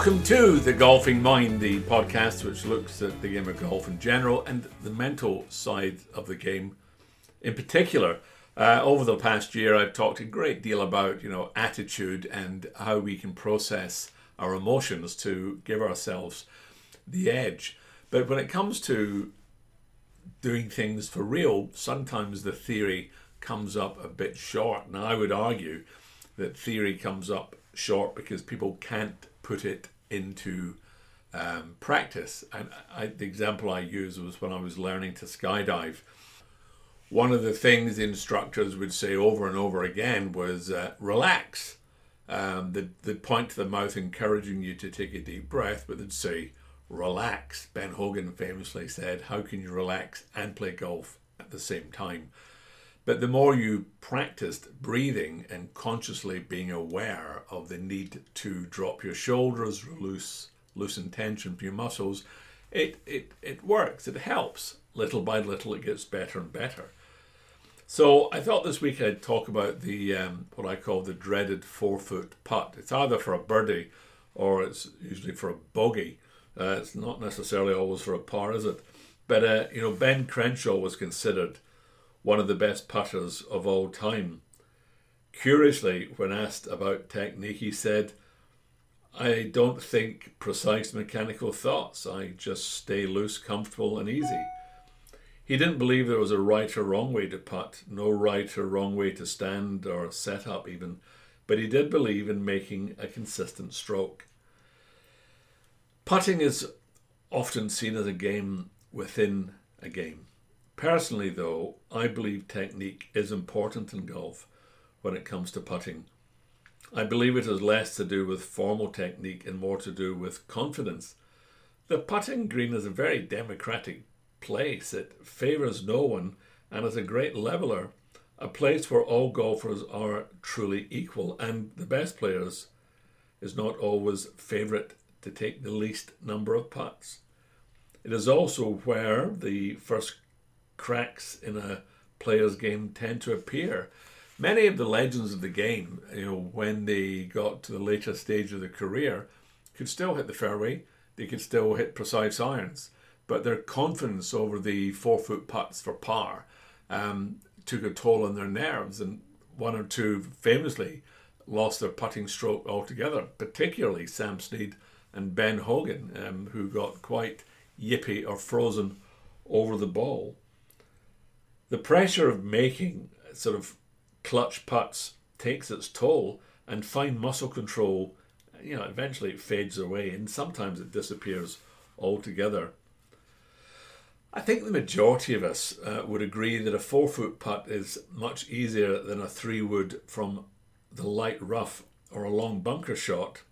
Welcome to The Golfing Mind, the podcast which looks at the game of golf in general and the mental side of the game in particular. Uh, over the past year, I've talked a great deal about, you know, attitude and how we can process our emotions to give ourselves the edge. But when it comes to doing things for real, sometimes the theory comes up a bit short. And I would argue that theory comes up short because people can't put it into um, practice. And I, the example I used was when I was learning to skydive. One of the things the instructors would say over and over again was uh, relax. Um, they'd point to the mouth, encouraging you to take a deep breath, but they'd say, relax. Ben Hogan famously said, How can you relax and play golf at the same time? But the more you practiced breathing and consciously being aware of the need to drop your shoulders, loose, loosen tension from your muscles, it, it, it works, it helps. Little by little, it gets better and better. So I thought this week I'd talk about the um, what I call the dreaded four foot putt. It's either for a birdie or it's usually for a bogey. Uh, it's not necessarily always for a par, is it? But uh, you know, Ben Crenshaw was considered one of the best putters of all time. Curiously, when asked about technique, he said, I don't think precise mechanical thoughts. I just stay loose, comfortable, and easy. He didn't believe there was a right or wrong way to putt, no right or wrong way to stand or set up, even, but he did believe in making a consistent stroke. Putting is often seen as a game within a game. Personally, though, I believe technique is important in golf when it comes to putting. I believe it has less to do with formal technique and more to do with confidence. The putting green is a very democratic place. It favours no one and is a great leveler, a place where all golfers are truly equal, and the best players is not always favourite to take the least number of putts. It is also where the first cracks in a player's game tend to appear. Many of the legends of the game, you know, when they got to the later stage of their career, could still hit the fairway, they could still hit precise irons but their confidence over the four foot putts for par um, took a toll on their nerves, and one or two famously lost their putting stroke altogether, particularly Sam Snead and Ben Hogan, um, who got quite yippy or frozen over the ball. The pressure of making sort of clutch putts takes its toll, and fine muscle control, you know, eventually it fades away, and sometimes it disappears altogether. I think the majority of us uh, would agree that a four foot putt is much easier than a three wood from the light rough or a long bunker shot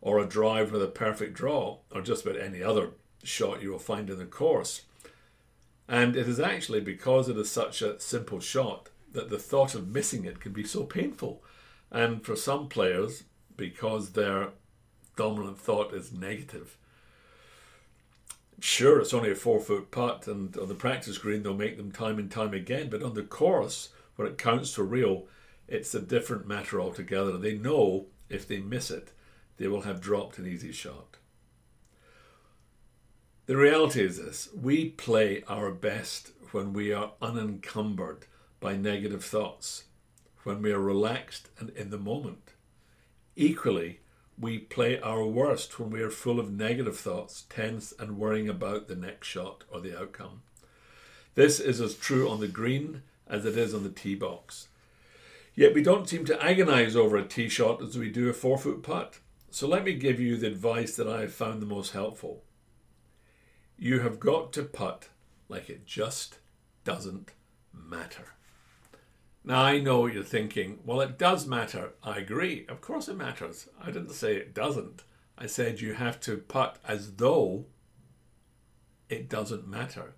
or a drive with a perfect draw or just about any other shot you will find in the course. And it is actually because it is such a simple shot that the thought of missing it can be so painful. And for some players, because their dominant thought is negative, Sure, it's only a four foot putt, and on the practice green, they'll make them time and time again. But on the course, when it counts for real, it's a different matter altogether. They know if they miss it, they will have dropped an easy shot. The reality is this we play our best when we are unencumbered by negative thoughts, when we are relaxed and in the moment. Equally, we play our worst when we are full of negative thoughts, tense, and worrying about the next shot or the outcome. This is as true on the green as it is on the tee box. Yet we don't seem to agonize over a tee shot as we do a four foot putt. So let me give you the advice that I have found the most helpful. You have got to putt like it just doesn't matter. Now, I know what you're thinking. Well, it does matter. I agree. Of course it matters. I didn't say it doesn't. I said you have to putt as though it doesn't matter.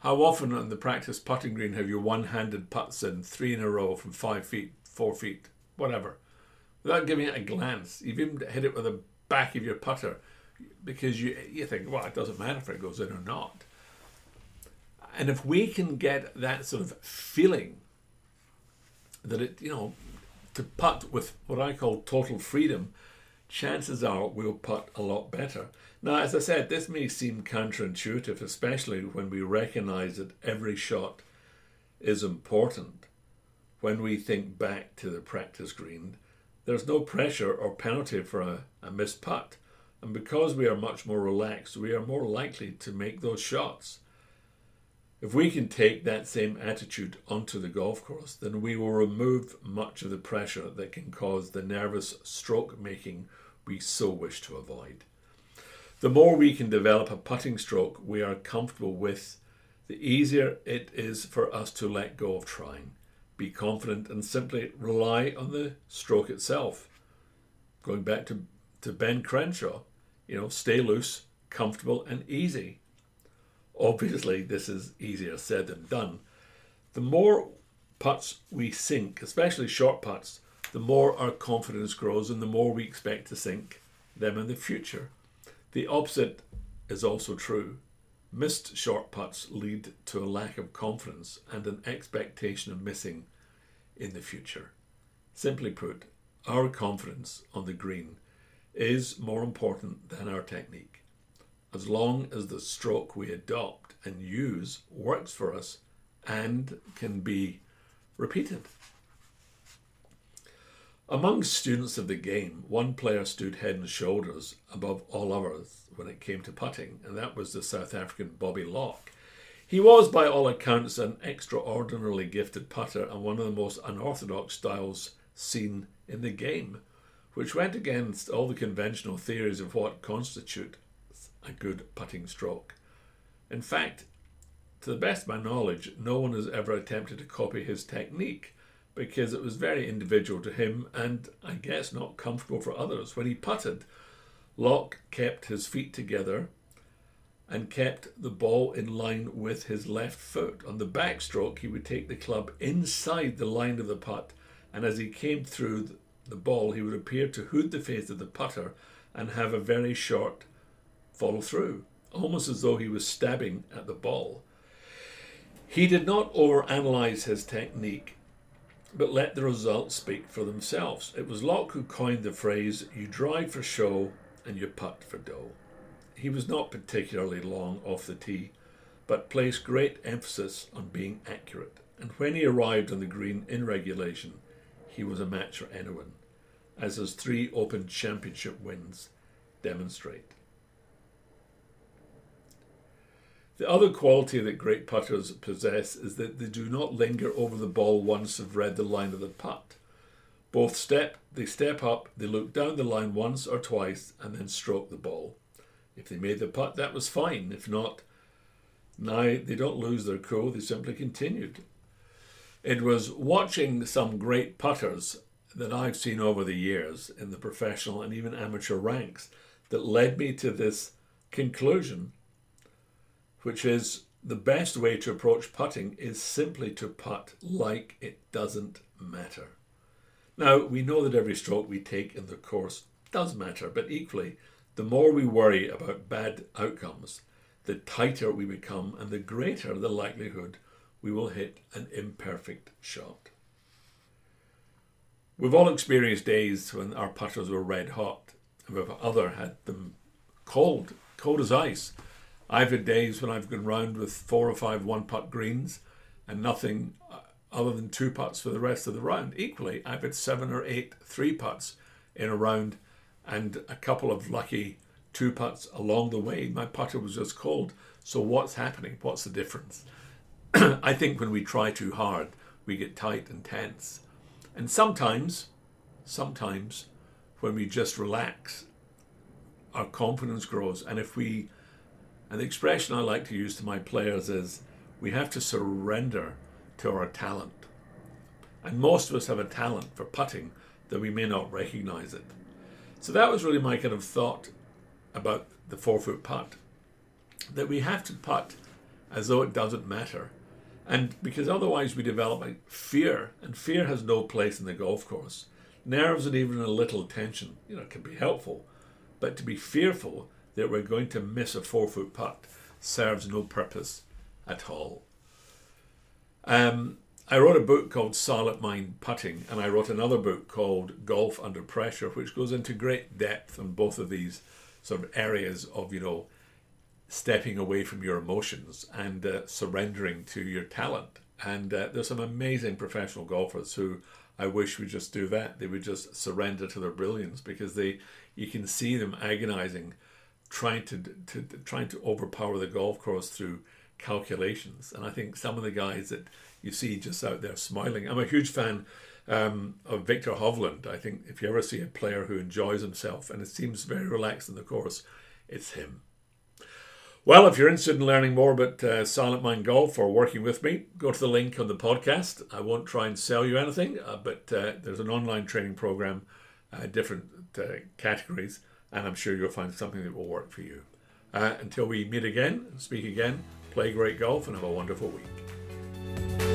How often on the practice putting green have you one handed putts in three in a row from five feet, four feet, whatever, without giving it a glance? You've even hit it with the back of your putter because you, you think, well, it doesn't matter if it goes in or not. And if we can get that sort of feeling that it, you know, to putt with what I call total freedom chances are we'll putt a lot better. Now, as I said, this may seem counterintuitive, especially when we recognize that every shot is important. When we think back to the practice green, there's no pressure or penalty for a, a missed putt. And because we are much more relaxed, we are more likely to make those shots. If we can take that same attitude onto the golf course, then we will remove much of the pressure that can cause the nervous stroke making we so wish to avoid. The more we can develop a putting stroke we are comfortable with, the easier it is for us to let go of trying, be confident, and simply rely on the stroke itself. Going back to, to Ben Crenshaw, you know, stay loose, comfortable, and easy. Obviously, this is easier said than done. The more putts we sink, especially short putts, the more our confidence grows and the more we expect to sink them in the future. The opposite is also true. Missed short putts lead to a lack of confidence and an expectation of missing in the future. Simply put, our confidence on the green is more important than our technique. As long as the stroke we adopt and use works for us and can be repeated. Among students of the game, one player stood head and shoulders above all others when it came to putting, and that was the South African Bobby Locke. He was, by all accounts, an extraordinarily gifted putter and one of the most unorthodox styles seen in the game, which went against all the conventional theories of what constitute a good putting stroke. In fact, to the best of my knowledge, no one has ever attempted to copy his technique because it was very individual to him and I guess not comfortable for others. When he putted, Locke kept his feet together and kept the ball in line with his left foot. On the backstroke, he would take the club inside the line of the putt, and as he came through the ball, he would appear to hood the face of the putter and have a very short follow through, almost as though he was stabbing at the ball. He did not overanalyze his technique but let the results speak for themselves. It was Locke who coined the phrase, you drive for show and you putt for dough. He was not particularly long off the tee, but placed great emphasis on being accurate, and when he arrived on the green in regulation, he was a match for anyone, as his three Open Championship wins demonstrate. The other quality that great putters possess is that they do not linger over the ball once they've read the line of the putt. Both step, they step up, they look down the line once or twice, and then stroke the ball. If they made the putt, that was fine. If not, now they don't lose their cool, they simply continued. It was watching some great putters that I've seen over the years in the professional and even amateur ranks that led me to this conclusion which is the best way to approach putting is simply to putt like it doesn't matter. Now, we know that every stroke we take in the course does matter, but equally, the more we worry about bad outcomes, the tighter we become and the greater the likelihood we will hit an imperfect shot. We've all experienced days when our putters were red hot, and we've other had them cold, cold as ice, I've had days when I've gone round with four or five one putt greens and nothing uh, other than two putts for the rest of the round. Equally, I've had seven or eight three putts in a round and a couple of lucky two putts along the way. My putter was just cold. So, what's happening? What's the difference? I think when we try too hard, we get tight and tense. And sometimes, sometimes, when we just relax, our confidence grows. And if we and the expression I like to use to my players is we have to surrender to our talent. And most of us have a talent for putting that we may not recognize it. So that was really my kind of thought about the four foot putt. That we have to putt as though it doesn't matter. And because otherwise we develop a fear, and fear has no place in the golf course. Nerves and even a little tension, you know, can be helpful. But to be fearful that we're going to miss a four foot putt serves no purpose at all. Um, I wrote a book called Silent Mind Putting, and I wrote another book called Golf Under Pressure, which goes into great depth on both of these sort of areas of, you know, stepping away from your emotions and uh, surrendering to your talent. And uh, there's some amazing professional golfers who I wish would just do that. They would just surrender to their brilliance because they, you can see them agonizing, trying to, to, trying to overpower the golf course through calculations. And I think some of the guys that you see just out there smiling. I'm a huge fan um, of Viktor Hovland. I think if you ever see a player who enjoys himself and it seems very relaxed in the course, it's him. Well, if you're interested in learning more about uh, Silent Mind Golf or working with me, go to the link on the podcast. I won't try and sell you anything, uh, but uh, there's an online training program, uh, different uh, categories, and I'm sure you'll find something that will work for you. Uh, until we meet again, speak again, play great golf, and have a wonderful week.